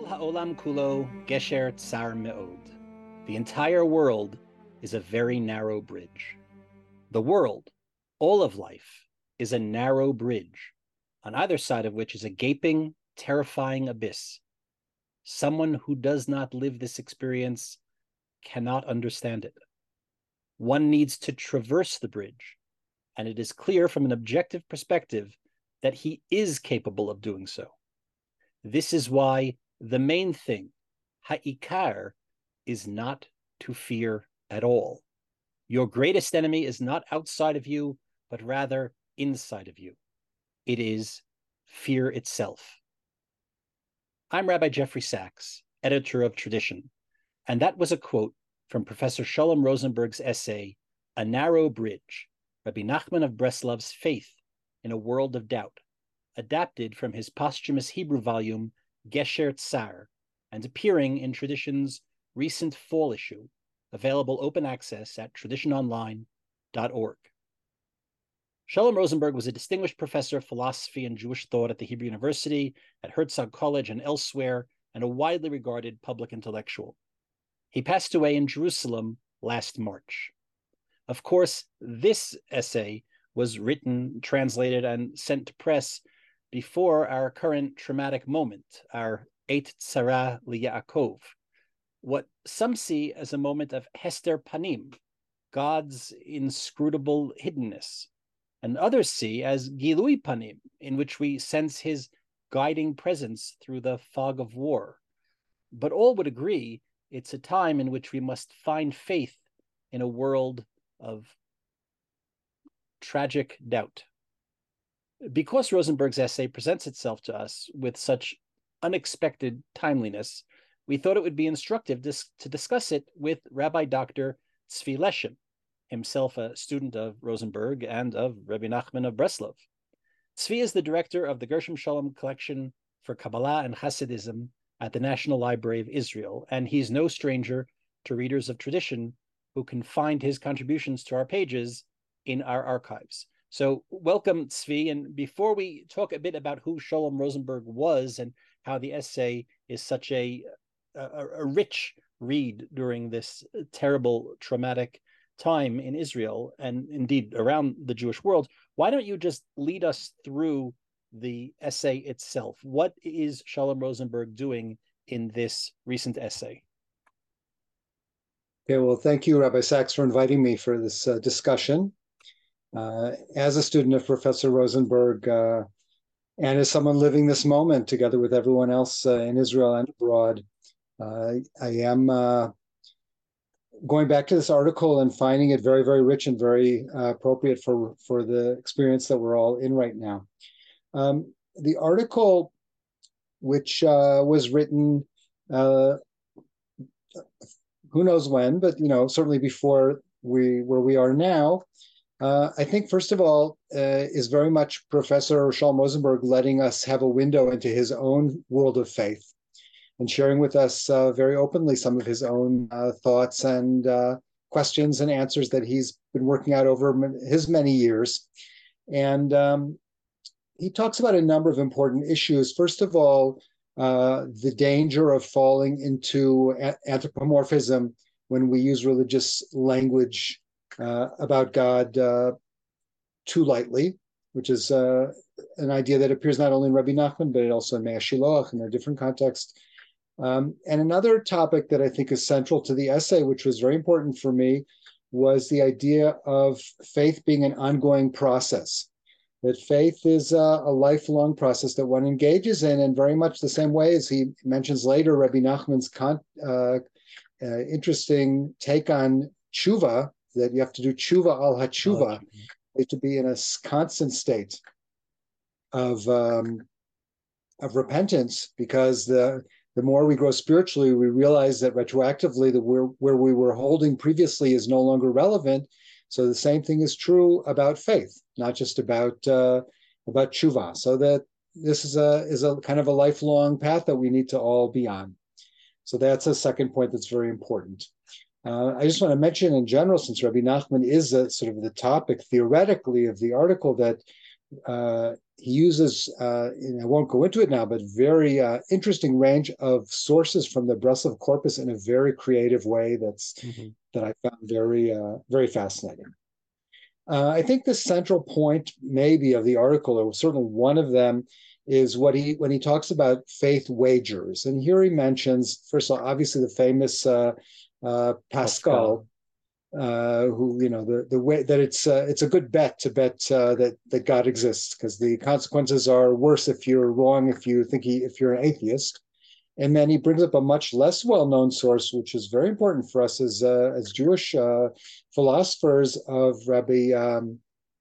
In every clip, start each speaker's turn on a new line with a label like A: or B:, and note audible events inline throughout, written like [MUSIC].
A: Kol ha'olam kulo gesher tsar me'od. The entire world is a very narrow bridge. The world, all of life, is a narrow bridge, on either side of which is a gaping, terrifying abyss. Someone who does not live this experience cannot understand it. One needs to traverse the bridge, and it is clear from an objective perspective that he is capable of doing so. This is why the main thing, ha'ikar, is not to fear at all. Your greatest enemy is not outside of you, but rather inside of you. It is fear itself. I'm Rabbi Jeffrey Saks, editor of Tradition, and that was a quote from Professor Sholem Rosenberg's essay, A Narrow Bridge Rabbi Nachman of Breslov's Faith in a World of Doubt, adapted from his posthumous Hebrew volume, Gesher Tsar, and appearing in Tradition's recent fall issue, available open access at traditiononline.org. Shalom Rosenberg was a distinguished professor of philosophy and Jewish thought at the Hebrew University, at Herzog College, and elsewhere, and a widely regarded public intellectual. He passed away in Jerusalem last March. Of course, this essay was written, translated, and sent to press before our current traumatic moment, our Eit Tzara Liyaakov, what some see as a moment of Hester Panim, God's inscrutable hiddenness, and others see as Gilui Panim, in which we sense his guiding presence through the fog of war. But all would agree it's a time in which we must find faith in a world of tragic doubt. Because Rosenberg's essay presents itself to us with such unexpected timeliness, we thought it would be instructive to, to discuss it with Rabbi Dr. Zvi Leshem, himself a student of Rosenberg and of Rabbi Nachman of Breslov. Zvi is the director of the Gershom Scholem Collection for Kabbalah and Hasidism at the National Library of Israel, and he's no stranger to readers of tradition who can find his contributions to our pages in our archives. So, welcome, Zvi. And before we talk a bit about who Sholem Rosenberg was and how the essay is such a, a, a rich read during this terrible, traumatic time in Israel and indeed around the Jewish world, why don't you just lead us through the essay itself. What is Sholem Rosenberg doing in this recent essay?
B: Okay, well, thank you, Rabbi Saks, for inviting me for this uh, discussion. Uh, as a student of Professor Rosenberg, uh, and as someone living this moment together with everyone else uh, in Israel and abroad, uh, I am uh, going back to this article and finding it very, very rich and very appropriate for, for the experience that we're all in right now. Um, the article, which was written, who knows when, but you know certainly before we where we are now. Uh, I think first of all uh, is very much Professor Sholem Rosenberg letting us have a window into his own world of faith and sharing with us uh, very openly some of his own uh, thoughts and questions and answers that he's been working out over his many years. And um, he talks about a number of important issues. First of all, uh, the danger of falling into a- anthropomorphism when we use religious language uh, about God uh, too lightly, which is uh, an idea that appears not only in Rabbi Nachman, but also in Shiloach in a different context. Um, and another topic that I think is central to the essay, which was very important for me, was the idea of faith being an ongoing process that faith is a, a, lifelong process that one engages in, in very much the same way as he mentions later, Rabbi Nachman's con, uh, uh, interesting take on tshuva, that you have to do tshuva al hatshuva, oh, to be in a constant state of um, of repentance, because the the more we grow spiritually, we realize that retroactively that we're, where we were holding previously is no longer relevant, so the same thing is true about faith, not just about uh, about tshuva. So that this is a is a kind of a lifelong path that we need to all be on. So that's a second point that's very important. Uh, I just want to mention in general, since Rabbi Nachman is a, sort of the topic theoretically of the article, that uh, he uses, uh, I won't go into it now, but very uh, interesting range of sources from the Breslov corpus in a very creative way that's mm-hmm. that I found very uh, very fascinating. Uh, I think the central point, maybe, of the article, or certainly one of them, is what he when he talks about faith wagers, and here he mentions first of all, obviously the famous uh, uh, Pascal, uh, who you know the the way that it's uh, it's a good bet to bet uh, that that God exists because the consequences are worse if you're wrong if you think he if you're an atheist. And then he brings up a much less well-known source, which is very important for us as uh, as Jewish uh, philosophers of Rabbi um,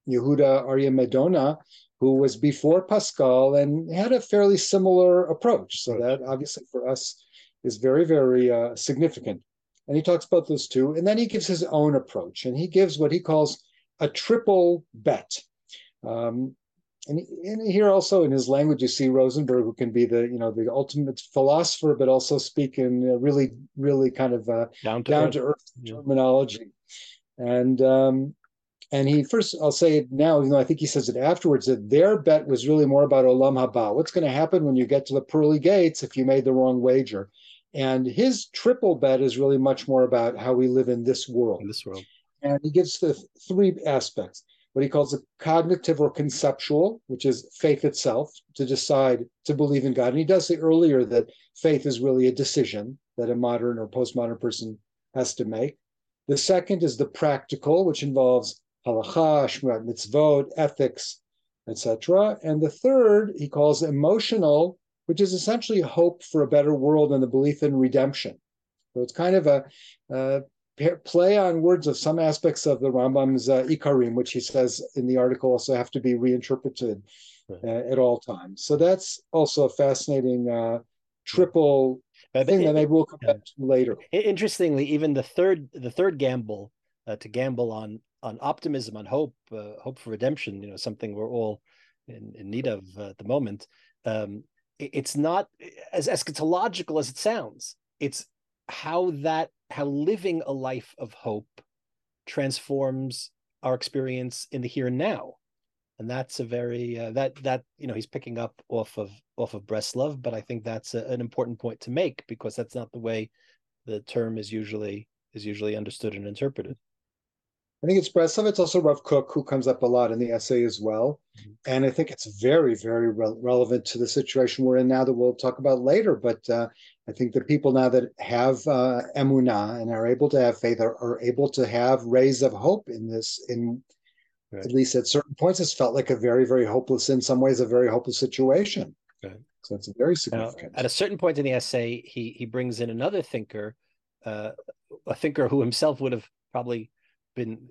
B: Yehuda Aryeh Modena, who was before Pascal and had a fairly similar approach. So that obviously for us is very very uh, significant and he talks about those too. And then he gives his own approach, and he gives what he calls a triple bet. Um, and, and, here also in his language, you see Rosenberg, who can be the you know the ultimate philosopher, but also speak in really really kind of uh, down to down earth, to earth yeah. terminology. And um, and he first, I'll say it now, even though I think he says it afterwards, that their bet was really more about Olam Haba. What's going to happen when you get to the pearly gates if you made the wrong wager? And his triple bet is really much more about how we live in this world.
A: In this world.
B: And he gives the three aspects what he calls the cognitive or conceptual, which is faith itself, to decide to believe in God. And he does say earlier that faith is really a decision that a modern or postmodern person has to make. The second is the practical, which involves halacha, shmirat mitzvot, ethics, etc. And the third he calls emotional, which is essentially hope for a better world and the belief in redemption. So it's kind of a, a play on words of some aspects of the Rambam's uh, Ikarim, which he says in the article also have to be reinterpreted right. uh, at all times. So that's also a fascinating uh, triple but, thing it, that maybe we'll come back to later.
A: Interestingly, even the third the third gamble uh, to gamble on on optimism, on hope, uh, hope for redemption, you know, something we're all in, in need of uh, at the moment. Um, it's not as eschatological as it sounds it's how that how living a life of hope transforms our experience in the here and now and that's a very uh, that that you know he's picking up off of off of Breslov, but I think that's a, an important point to make because that's not the way the term is usually is usually understood and interpreted.
B: I think it's Breslov. It's also Rav Kook, who comes up a lot in the essay as well. Mm-hmm. And I think it's very, very re- relevant to the situation we're in now that we'll talk about later. But uh, I think the people now that have uh, emunah and are able to have faith are, are able to have rays of hope in this. In right. at least at certain points, it's felt like a very, very hopeless, in some ways, a very hopeless situation. Right. So it's very significant.
A: Now, at a certain point in the essay, he he brings in another thinker, uh, a thinker who himself would have probably been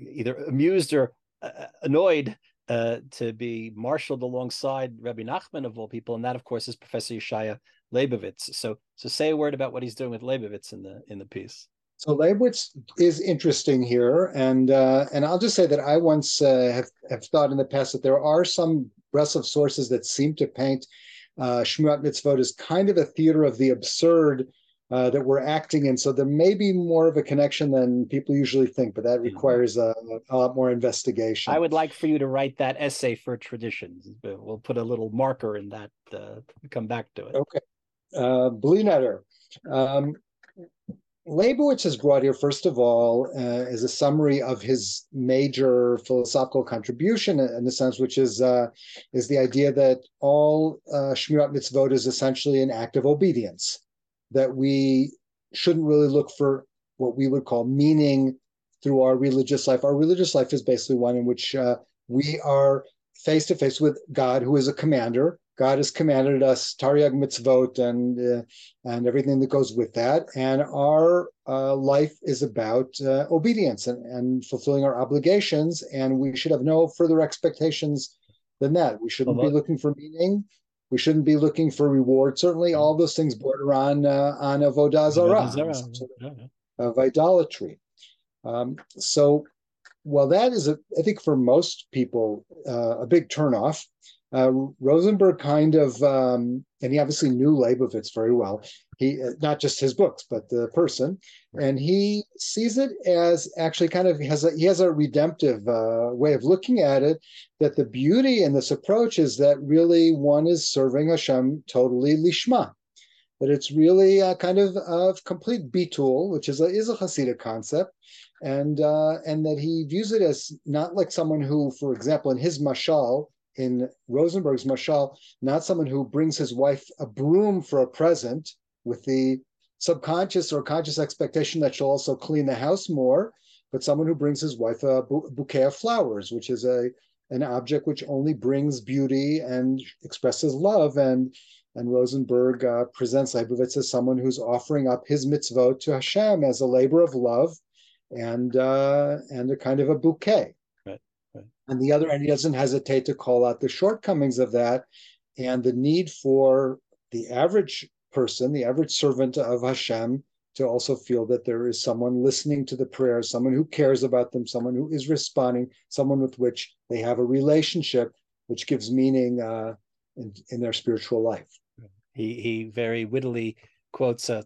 A: either amused or uh, annoyed uh, to be marshaled alongside Rabbi Nachman of all people, and that, of course, is Professor Yeshaya Leibowitz. So, so say a word about what he's doing with Leibowitz in the in the piece.
B: So Leibowitz is interesting here, and uh, and I'll just say that I once uh, have have thought in the past that there are some of sources that seem to paint uh, Shmirat Mitzvot as kind of a theater of the absurd uh, that we're acting in. So there may be more of a connection than people usually think, but that mm-hmm. requires a, a lot more investigation.
A: I would like for you to write that essay for traditions. We'll put a little marker in that. Uh, come back to it.
B: Okay. Uh, bli neder. Um, Leibowitz has brought here, first of all, uh, is a summary of his major philosophical contribution, in the sense which is uh, is the idea that all uh, Shmirat Mitzvot is essentially an act of obedience that we shouldn't really look for what we would call meaning through our religious life. Our religious life is basically one in which uh, we are face to face with God, who is a commander. God has commanded us Tariag mitzvot and uh, and everything that goes with that, and our uh, life is about uh, obedience and, and fulfilling our obligations. And we should have no further expectations than that. We shouldn't be looking for meaning. We shouldn't be looking for reward. Certainly, mm-hmm. all those things border on uh, on avodah zarah, sort of, of idolatry. Um, so, well, that is, a, I think, for most people, uh, a big turnoff. Uh, Rosenberg kind of, um, and he obviously knew Leibowitz very well. He uh, not just his books, but the person, and he sees it as actually kind of has a he has a redemptive uh, way of looking at it. That the beauty in this approach is that really one is serving Hashem totally lishma. That it's really a kind of of complete bitul, which is a is a Hasidic concept, and uh, and that he views it as not like someone who, for example, in his mashal in Rosenberg's Mashal, not someone who brings his wife a broom for a present with the subconscious or conscious expectation that she'll also clean the house more, but someone who brings his wife a bouquet of flowers, which is a an object which only brings beauty and expresses love. And and Rosenberg uh, presents Leibowitz as someone who's offering up his mitzvot to Hashem as a labor of love and uh, and a kind of a bouquet. On the other end, he doesn't hesitate to call out the shortcomings of that and the need for the average person, the average servant of Hashem, to also feel that there is someone listening to the prayers, someone who cares about them, someone who is responding, someone with which they have a relationship, which gives meaning uh, in, in their spiritual life.
A: He he very wittily quotes a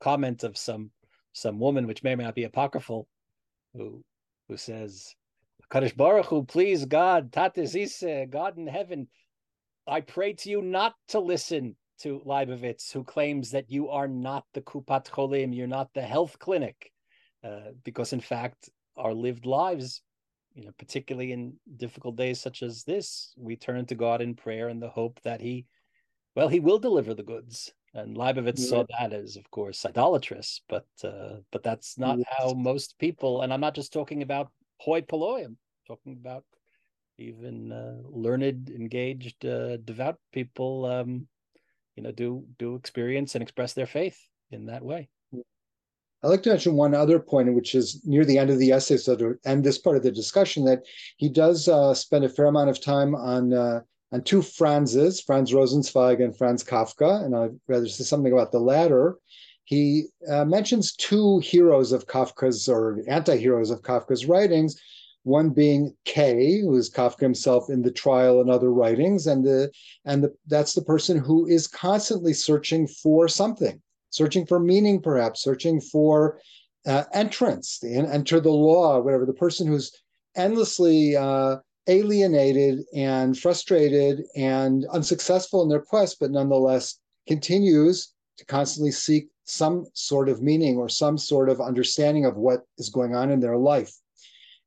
A: comment of some some woman, which may or may not be apocryphal, who who says, Kadosh Baruch Hu, please God, Tatis Ise, God in heaven, I pray to you not to listen to Leibowitz, who claims that you are not the Kupat Cholim, you're not the health clinic, uh, because in fact, our lived lives, you know, particularly in difficult days such as this, we turn to God in prayer in the hope that He, well, He will deliver the goods. And Leibowitz yeah. saw that as, of course, idolatrous, but uh, but that's not how most people. And I'm not just talking about hoi polloi I'm talking about even uh, learned, engaged, uh, devout people, um, you know, do do experience and express their faith in that way.
B: I'd like to mention one other point, which is near the end of the essay, so to end this part of the discussion, that he does uh, spend a fair amount of time on uh, on two Franzes, Franz Rosenzweig and Franz Kafka, and I'd rather say something about the latter. He uh, mentions two heroes of Kafka's or anti-heroes of Kafka's writings, one being K, who is Kafka himself in the trial and other writings, and the and the, that's the person who is constantly searching for something, searching for meaning, perhaps searching for uh, entrance, the enter the law, whatever. The person who's endlessly uh, alienated and frustrated and unsuccessful in their quest, but nonetheless continues to constantly seek some sort of meaning or some sort of understanding of what is going on in their life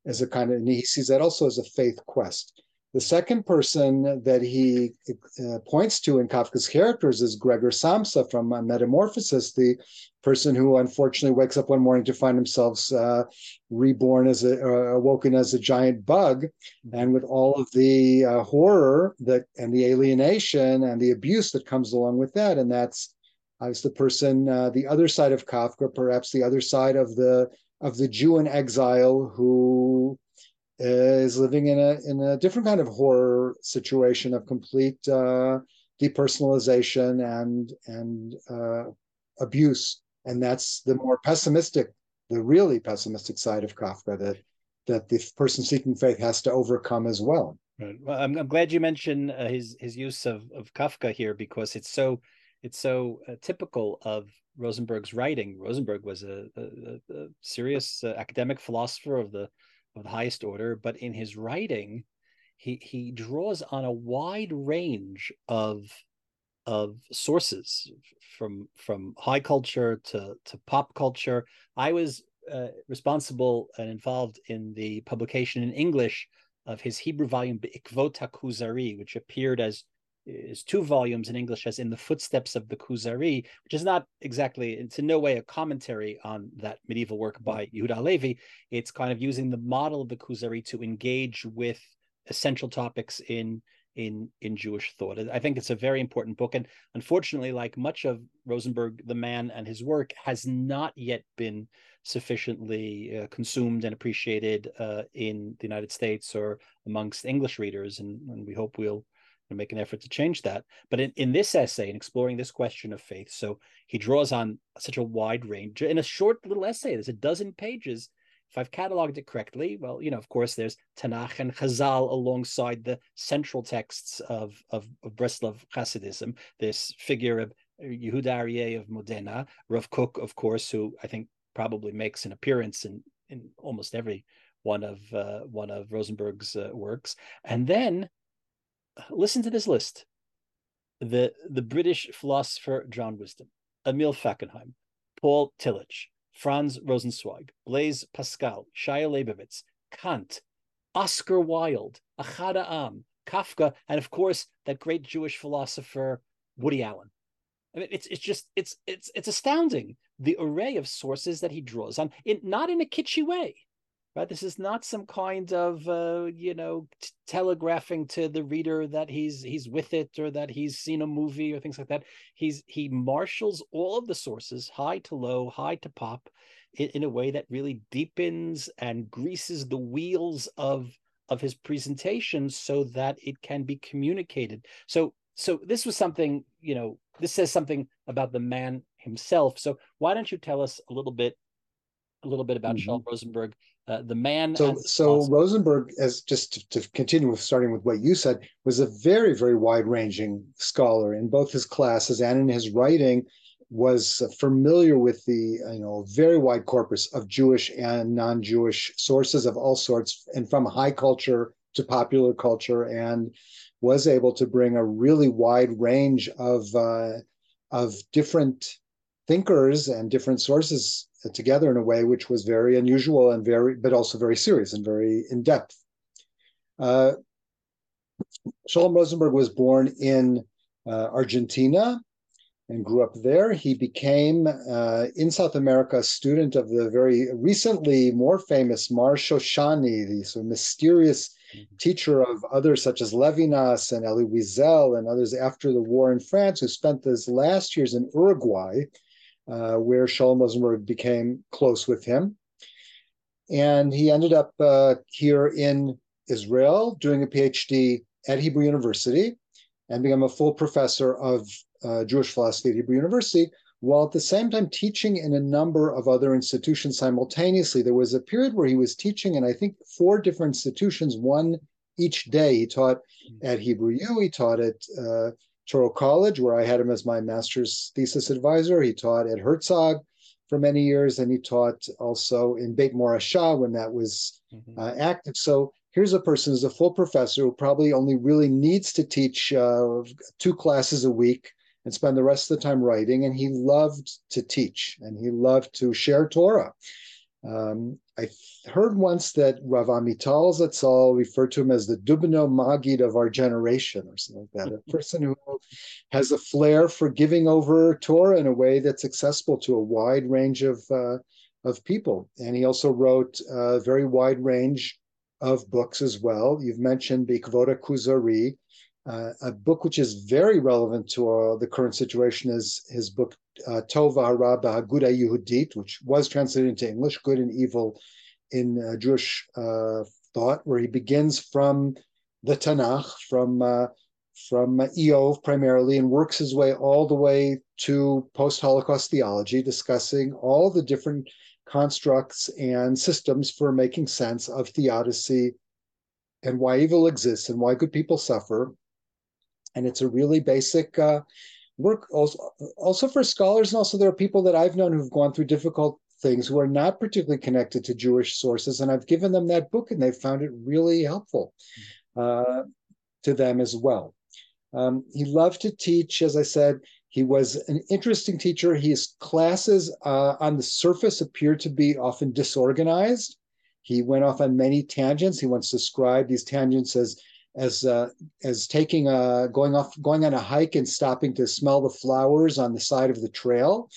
B: as a kind of, and he sees that also as a faith quest. The second person that he uh, points to in Kafka's characters is Gregor Samsa from uh, Metamorphosis, the person who unfortunately wakes up one morning to find himself uh, reborn as a, uh, awoken as a giant bug, and with all of the uh, horror that and the alienation and the abuse that comes along with that, and that's as the person, uh, the other side of Kafka, perhaps the other side of the of the Jew in exile who is living in a in a different kind of horror situation of complete uh, depersonalization and and uh, abuse, and that's the more pessimistic, the really pessimistic side of Kafka that that the person seeking faith has to overcome as well.
A: Right. Well, I'm, I'm glad you mentioned uh, his his use of of Kafka here because it's so it's so uh, typical of Rosenberg's writing. Rosenberg was a, a, a serious uh, academic philosopher of the of the highest order, but in his writing, he he draws on a wide range of of sources from from high culture to to pop culture. I was uh, responsible and involved in the publication in English of his Hebrew volume Ikvot HaKuzari, which appeared as is two volumes in English as In the Footsteps of the Kuzari, which is not exactly, it's in no way a commentary on that medieval work by Yehuda Halevi. It's kind of using the model of the Kuzari to engage with essential topics in in in Jewish thought. I think it's a very important book, and unfortunately, like much of Rosenberg, the man and his work has not yet been sufficiently uh, consumed and appreciated uh, in the United States or amongst English readers, and, and we hope we'll and make an effort to change that. But in, in this essay, in exploring this question of faith, so he draws on such a wide range in a short little essay. There's a dozen pages. if I've cataloged it correctly, well, you know, of course, there's Tanakh and Chazal alongside the central texts of of, of Breslov Hasidism. This figure of Yehuda Aryeh of Modena, Rav Kook, of course, who I think probably makes an appearance in in almost every one of uh, one of Rosenberg's uh, works, and then listen to this list: the the British philosopher John Wisdom, Emil Fackenheim, Paul Tillich, Franz Rosenzweig, Blaise Pascal, Shia Leibowitz, Kant, Oscar Wilde, Ahad Am, Kafka, and of course that great Jewish philosopher Woody Allen. I mean, it's it's just it's it's it's astounding the array of sources that he draws on, in not in a kitschy way, right? This is not some kind of uh, you know t- telegraphing to the reader that he's he's with it or that he's seen a movie or things like that. He's he marshals all of the sources, high to low, high to pop, in, in a way that really deepens and greases the wheels of of his presentation so that it can be communicated. So so this was something you know this says something about the man himself. So why don't you tell us a little bit a little bit about mm-hmm. Shalom Rosenberg, uh, the man.
B: So, so Rosenberg, as just to, to, continue with starting with what you said, was a very, very wide-ranging scholar in both his classes and in his writing. Was familiar with the you know very wide corpus of Jewish and non-Jewish sources of all sorts, and from high culture to popular culture, and was able to bring a really wide range of uh, of different thinkers and different sources together in a way which was very unusual and very, but also very serious and very in depth. Uh, Shalom Rosenberg was born in uh, Argentina and grew up there. He became uh, in South America a student of the very recently more famous Mar Shoshani, the sort of mysterious mm-hmm. teacher of others such as Levinas and Elie Wiesel and others after the war in France, who spent his last years in Uruguay uh, where Shalom Rosenberg became close with him. And he ended up uh, here in Israel doing a PhD at Hebrew University and became a full professor of uh, Jewish philosophy at Hebrew University, while at the same time teaching in a number of other institutions simultaneously. There was a period where he was teaching in, I think, four different institutions, one each day. He taught at Hebrew U, he taught at uh, Touro College, where I had him as my master's thesis advisor. He taught at Herzog for many years, and he taught also in Beit Morashah when that was mm-hmm. uh, active. So here's a person who's a full professor who probably only really needs to teach uh, two classes a week and spend the rest of the time writing. And he loved to teach and he loved to share Torah. Um, I heard once that Rav Amital Zatzal referred to him as the Dubno Magid of our generation, or something like that. A person who has a flair for giving over Torah in a way that's accessible to a wide range of uh, of people. And he also wrote a very wide range of books as well. You've mentioned Bikvot HaKuzari, uh, a book which is very relevant to uh, the current situation is his book uh, Tova Rabba Guda Yehudit, which was translated into English, Good and Evil in uh, Jewish uh, thought, where he begins from the Tanakh, from uh, from Iyov primarily, and works his way all the way to post-Holocaust theology, discussing all the different constructs and systems for making sense of theodicy and why evil exists and why good people suffer and it's a really basic uh, work. Also, also for scholars and also there are people that i've known who've gone through difficult things who are not particularly connected to jewish sources and i've given them that book and they've found it really helpful uh, to them as well. Um, he loved to teach as i said. He was an interesting teacher. His classes uh, on the surface appeared to be often disorganized. He went off on many tangents. He once described these tangents as as uh, as taking a going off going on a hike and stopping to smell the flowers on the side of the trail.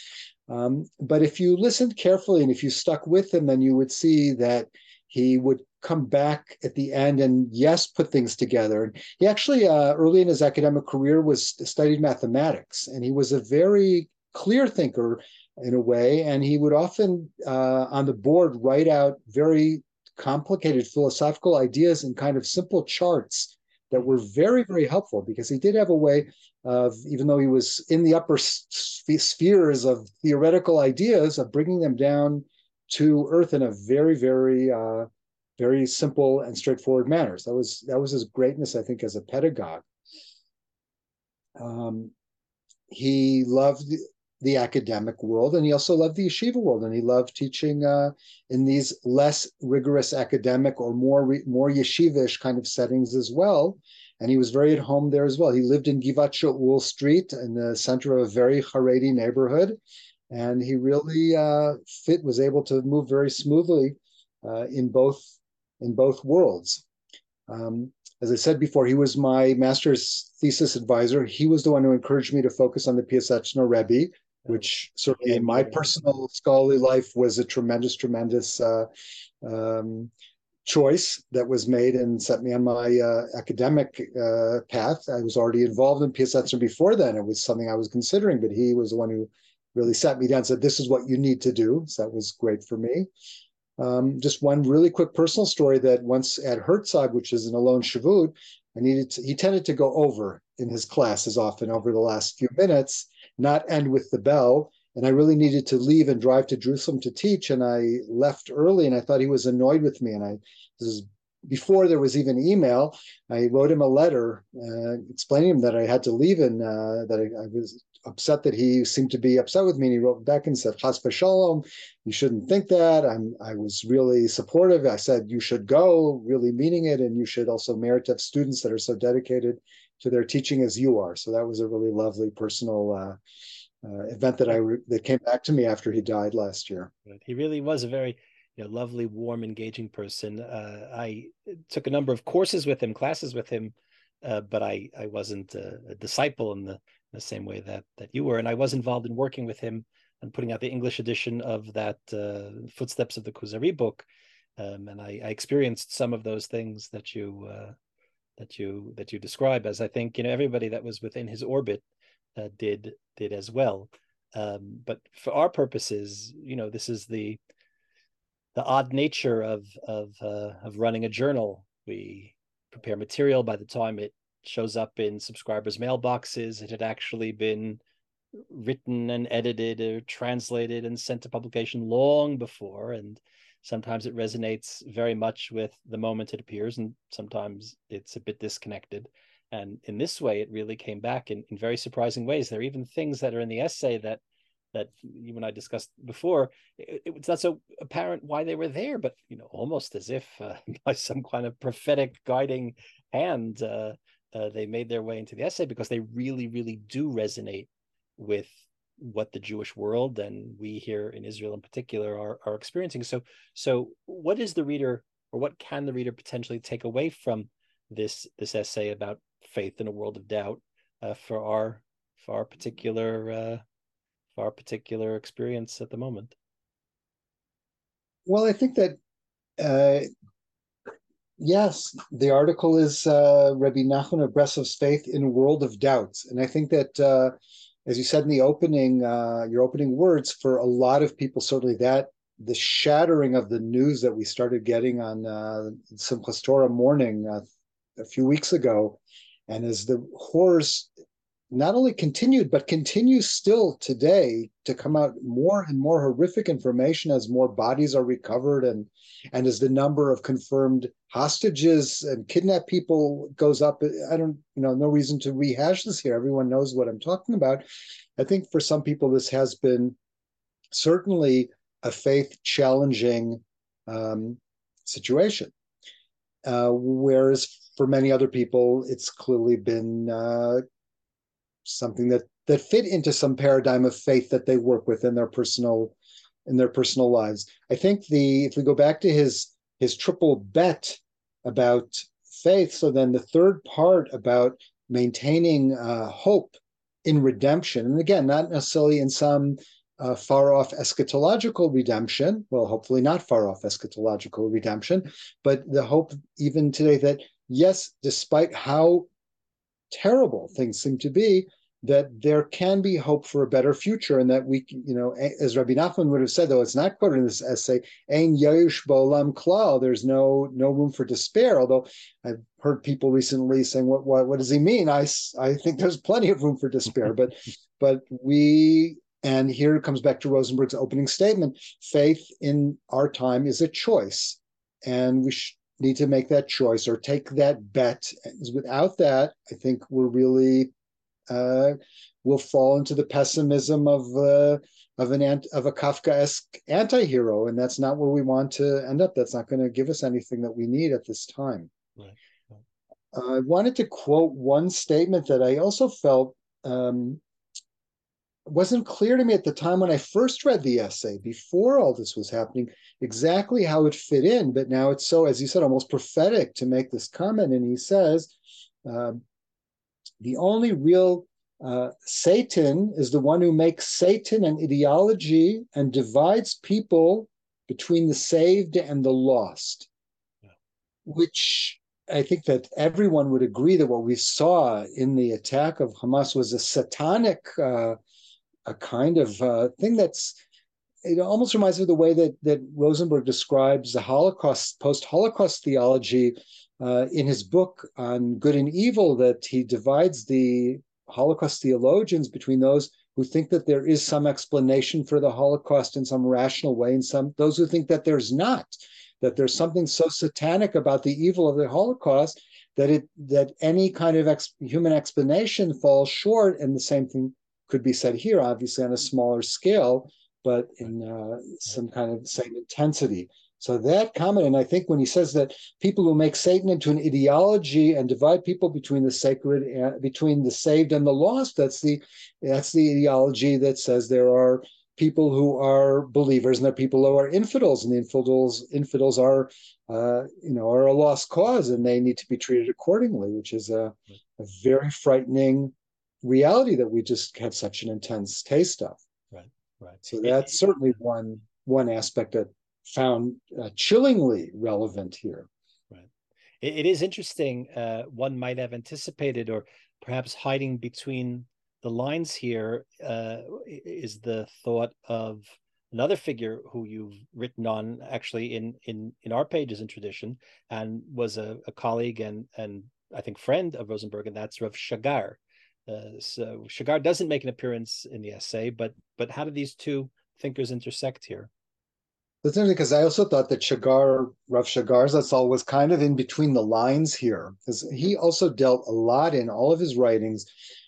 B: Um, but if you listened carefully and if you stuck with him, then you would see that he would come back at the end and yes, put things together. And he actually uh, early in his academic career was studied mathematics, and he was a very clear thinker in a way. And he would often uh, on the board write out very complicated philosophical ideas in kind of simple charts that were very, very helpful because he did have a way of, even though he was in the upper spheres of theoretical ideas, of bringing them down to earth in a very, very, uh, very simple and straightforward manners. That was that was his greatness, I think, as a pedagogue. Um, he loved the academic world, and he also loved the yeshiva world, and he loved teaching uh, in these less rigorous academic or more more yeshivish kind of settings as well. And he was very at home there as well. He lived in Givat Shaul Street in the center of a very Haredi neighborhood, and he really uh, fit was able to move very smoothly uh, in both in both worlds. Um, as I said before, he was my master's thesis advisor. He was the one who encouraged me to focus on the Piaseczno Rebbe, which certainly in my personal scholarly life was a tremendous, tremendous uh, um, choice that was made and set me on my uh, academic uh, path. I was already involved in Piaseczno before then. It was something I was considering, but he was the one who really sat me down and said, This is what you need to do. So that was great for me. Um, just one really quick personal story that once at Herzog, which is an Alon Shvut, I needed to, he tended to go over in his classes often over the last few minutes not end with the bell. And I really needed to leave and drive to Jerusalem to teach. And I left early and I thought he was annoyed with me. And I, this is before there was even email, I wrote him a letter uh, explaining him that I had to leave and uh, that I, I, was upset that he seemed to be upset with me. And he wrote back and said, Chas Shalom, you shouldn't think that. I'm, I was really supportive. I said, you should go, really meaning it. And you should also merit to have students that are so dedicated to their teaching as you are. So that was a really lovely personal uh, uh, event that I re- that came back to me after he died last year.
A: He really was a very you know, lovely, warm, engaging person. Uh, I took a number of courses with him, classes with him, uh, but I I wasn't a, disciple in the, the same way that that you were, and I was involved in working with him and putting out the English edition of that uh, Footsteps of the Kuzari book. Um, and I, I, experienced some of those things that you uh, that you that you describe as I think you know everybody that was within his orbit uh, did did as well. Um, but for our purposes, you know, this is the the odd nature of of uh, of running a journal. We prepare material by the time it shows up in subscribers' mailboxes. It had actually been written and edited or translated and sent to publication long before, and sometimes it resonates very much with the moment it appears and sometimes it's a bit disconnected. And in this way it really came back in, in very surprising ways. There are even things that are in the essay that that you and i discussed before. It, it's not so apparent why they were there but you know almost as if uh, [LAUGHS] by some kind of prophetic guiding hand uh, uh, they made their way into the essay because they really really do resonate with what the Jewish world and we here in Israel in particular are, are experiencing. So, so what is the reader, or what can the reader potentially take away from this this essay about faith in a world of doubt uh, for our for our particular uh, for our particular experience at the moment?
B: Well, I think that uh, yes, the article is uh, Rabbi Nachman of Breslov's faith in a world of doubts, and I think that uh, as you said in the opening, uh, your opening words, for a lot of people, certainly that the shattering of the news that we started getting on uh, morning uh, a few weeks ago, and as the horrors not only continued but continues still today to come out more and more horrific information as more bodies are recovered and and as the number of confirmed hostages and kidnapped people goes up. I don't you know no reason to rehash this here. Everyone knows what i'm talking about. I think for some people this has been certainly a faith challenging um, situation uh, whereas for many other people it's clearly been uh, something that that fit into some paradigm of faith that they work with in their personal in their personal lives. I think the if we go back to his his triple bet about faith, so then the third part about maintaining uh, hope in redemption, and again, not necessarily in some uh, far off eschatological redemption, well, hopefully not far off eschatological redemption, but the hope even today that yes, despite how terrible things seem to be, that there can be hope for a better future and that we, you know, as Rabbi Nachman would have said, though it's not quoted in this essay, Ein Yahush Bolam Klal, there's no no room for despair. Although I've heard people recently saying, what, what, what does he mean? I, I think there's plenty of room for despair, but, [LAUGHS] but we, And here it comes back to Rosenberg's opening statement faith in our time is a choice. And we sh- need to make that choice or take that bet. Without that, I think we're really uh, will fall into the pessimism of uh, of an ant- of a Kafkaesque anti-hero, and that's not where we want to end up. That's not going to give us anything that we need at this time. Right. Uh, I wanted to quote one statement that I also felt um, wasn't clear to me at the time when I first read the essay, before all this was happening, exactly how it fit in. But now it's so, as you said, almost prophetic to make this comment. And he says, uh, the only real uh, Satan is the one who makes Satan an ideology and divides people between the saved and the lost, yeah. which I think that everyone would agree that what we saw in the attack of Hamas was a satanic, uh, a kind of uh, thing that's. It almost reminds me of the way that that Rosenberg describes the Holocaust, post-Holocaust theology, uh, in his book on good and evil. That he divides the Holocaust theologians between those who think that there is some explanation for the Holocaust in some rational way, and some those who think that there's not, that there's something so satanic about the evil of the Holocaust that it that any kind of ex, human explanation falls short. And the same thing could be said here, obviously on a smaller scale, but in uh, some kind of same intensity. So that comment, and I think when he says that people who make Satan into an ideology and divide people between the sacred, and, between the saved and the lost, that's the that's the ideology that says there are people who are believers and there are people who are infidels, and the infidels infidels are uh, you know are a lost cause and they need to be treated accordingly, which is a, a very frightening reality that we just have such an intense taste of.
A: Right, right.
B: So that's certainly one one aspect that found uh, chillingly relevant here.
A: Right. it, it is interesting. Uh, one might have anticipated, or perhaps hiding between the lines here, uh, is the thought of another figure who you've written on actually in in in our pages in tradition, and was a, a colleague and and I think friend of Rosenberg, and that's Rav Shagar. Uh, so Shagar doesn't make an appearance in the essay, but but how do these two thinkers intersect here?
B: That's interesting because I also thought that Shagar, Rav Shagar's all was kind of in between the lines here because he also dealt a lot in all of his writings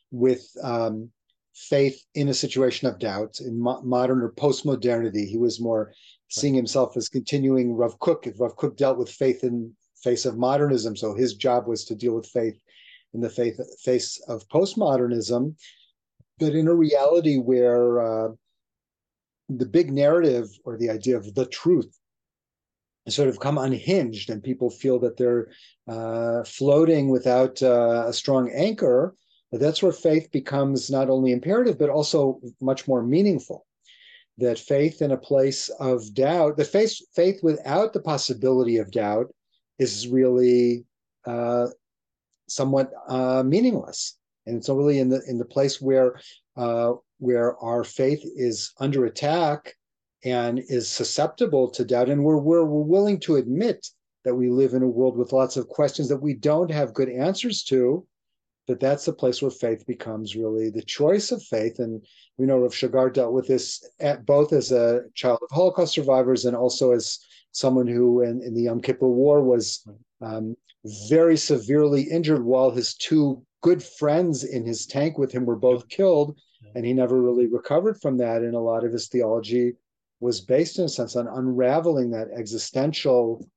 B: with um, faith in a situation of doubt in mo- modern or post-modernity. He was more seeing himself as continuing Rav Kook. If Rav Kook dealt with faith in face of modernism, so his job was to deal with faith in the faith, face of postmodernism, but in a reality where uh, the big narrative or the idea of the truth has sort of come unhinged and people feel that they're uh, floating without uh, a strong anchor, that's where faith becomes not only imperative, but also much more meaningful. That faith in a place of doubt, the faith, faith without the possibility of doubt is really uh, somewhat uh, meaningless. And so really in the in the place where uh, where our faith is under attack and is susceptible to doubt, and we're, we're, we're willing to admit that we live in a world with lots of questions that we don't have good answers to, that that's the place where faith becomes really the choice of faith. And we know Rav Shagar dealt with this at, both as a child of Holocaust survivors and also as someone who in, in the Yom Kippur War was um, very severely injured while his two good friends in his tank with him were both killed and he never really recovered from that. And a lot of his theology was based, in a sense, on unraveling that existential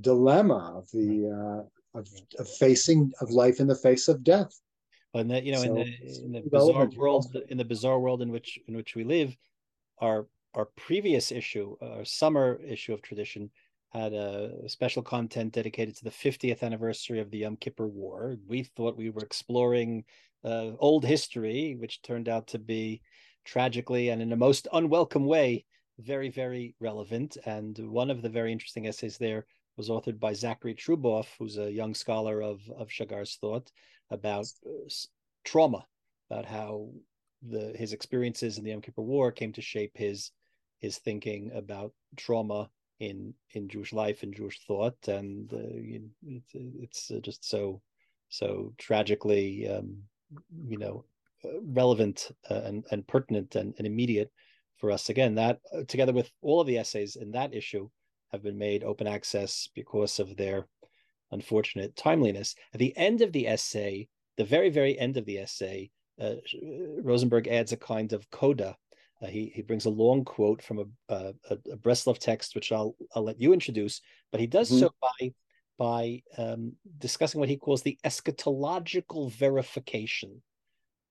B: dilemma of the uh, of, of, facing of life in the face of death.
A: And that you know, so, in the in the bizarre world, in the bizarre world in which in which we live, our our previous issue, our summer issue of tradition, had a special content dedicated to the 50th anniversary of the Yom Kippur War. We thought we were exploring uh, old history, which turned out to be tragically and in a most unwelcome way very, very relevant. And one of the very interesting essays there was authored by Zachary Truboff, who's a young scholar of, of Shagar's thought about uh, trauma, about how the his experiences in the Yom Kippur War came to shape his his thinking about trauma in in Jewish life and Jewish thought, and uh, it's, it's just so so tragically um, you know relevant uh, and, and pertinent and, and immediate for us. Again, that uh, together with all of the essays in that issue have been made open access because of their unfortunate timeliness. At the end of the essay, the very, very end of the essay, uh, Rosenberg adds a kind of coda. Uh, he, he brings a long quote from a, a, a Breslov text, which I'll, I'll let you introduce, but he does mm-hmm. so by by um, discussing what he calls the eschatological verification.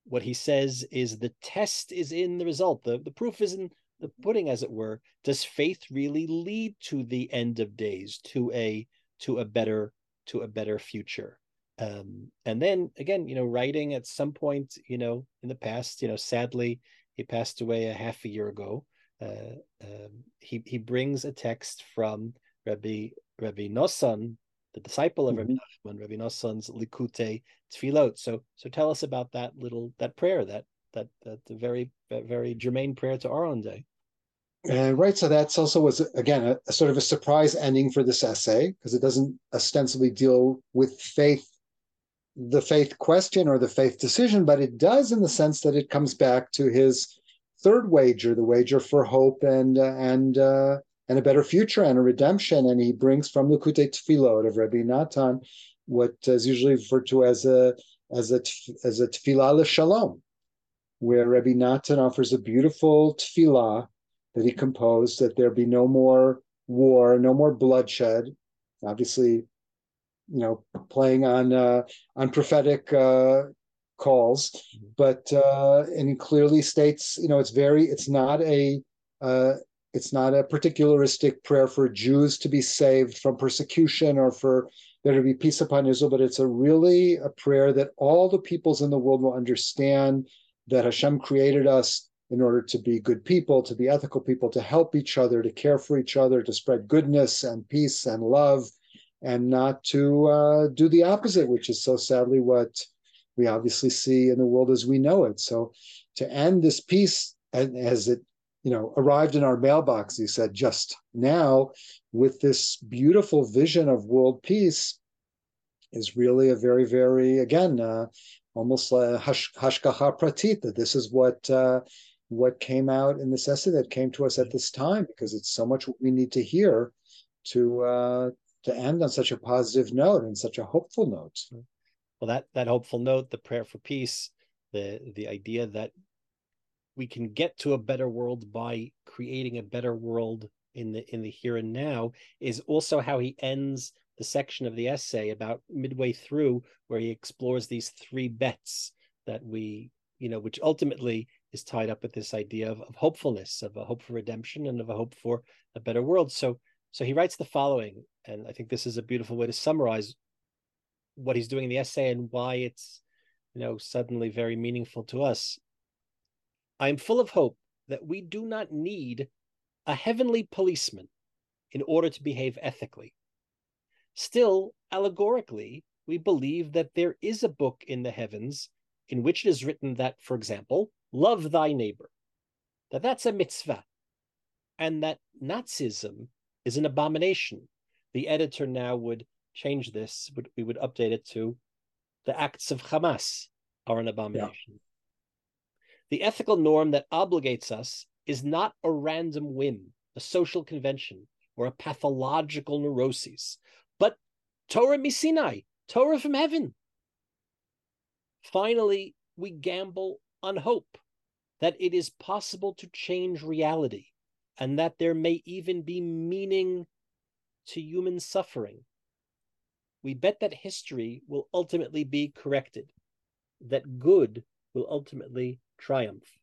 A: What he says is the test is in the result, the, the proof is in the pudding, as it were. Does faith really lead to the end of days, to a to a better to a better future? Um, and then again, you know, writing at some point, you know, in the past, you know, sadly, he passed away a half a year ago. Uh, um, he he brings a text from Rabbi Rabbi Nosson the disciple of Rabbi mm-hmm. Nachman, Rabbi Nosson's Likute Tfilot. So, so tell us about that little that prayer, that that that the very very germane prayer to our own day.
B: Uh, right. So that's also was again a, a, sort of a surprise ending for this essay because it doesn't ostensibly deal with faith, the faith question or the faith decision, but it does in the sense that it comes back to his third wager, the wager for hope and uh, and uh, and a better future and a redemption. And he brings from the Likute Tfilot of Rabbi Natan what is usually referred to as a as a as a tefillah shalom, where Rabbi Natan offers a beautiful tefillah that he composed that there be no more war, no more bloodshed. Obviously, you know, playing on uh, on prophetic uh, calls, mm-hmm. but uh, and clearly states, you know, it's very, it's not a uh, it's not a particularistic prayer for Jews to be saved from persecution or for there to be peace upon Israel, but it's a really a prayer that all the peoples in the world will understand that Hashem created us in order to be good people, to be ethical people, to help each other, to care for each other, to spread goodness and peace and love, and not to uh, do the opposite, which is so sadly what we obviously see in the world as we know it. So to end this peace as it you know, arrived in our mailbox, he said, just now with this beautiful vision of world peace is really a very, very, again, uh, almost hashgacha pratit, that this is what uh, what came out in this essay that came to us at this time, because it's so much what we need to hear to uh, to end on such a positive note and such a hopeful note. Mm-hmm.
A: Well, that that hopeful note, the prayer for peace, the the idea that we can get to a better world by creating a better world in the in the here and now is also how he ends the section of the essay about midway through where he explores these three bets that we you know which ultimately is tied up with this idea of, of hopefulness of a hope for redemption and of a hope for a better world so so he writes the following and i think this is a beautiful way to summarize what he's doing in the essay and why it's you know suddenly very meaningful to us I am full of hope that we do not need a heavenly policeman in order to behave ethically. Still, allegorically, we believe that there is a book in the heavens in which it is written that, for example, love thy neighbor, that that's a mitzvah, and that Nazism is an abomination. The editor now would change this, but we would update it to the acts of Hamas are an abomination. Yeah. The ethical norm that obligates us is not a random whim, a social convention, or a pathological neuroses, but Torah Misinai, Torah from heaven. Finally, we gamble on hope that it is possible to change reality and that there may even be meaning to human suffering. We bet that history will ultimately be corrected, that good will ultimately triumph,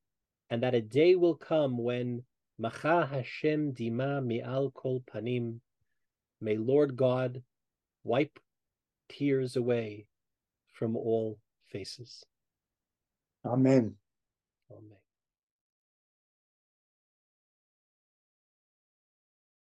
A: and that a day will come when Macha Hashem Dima Mi'al Kol Panim, may Lord God wipe tears away from all faces.
B: Amen.
A: Amen.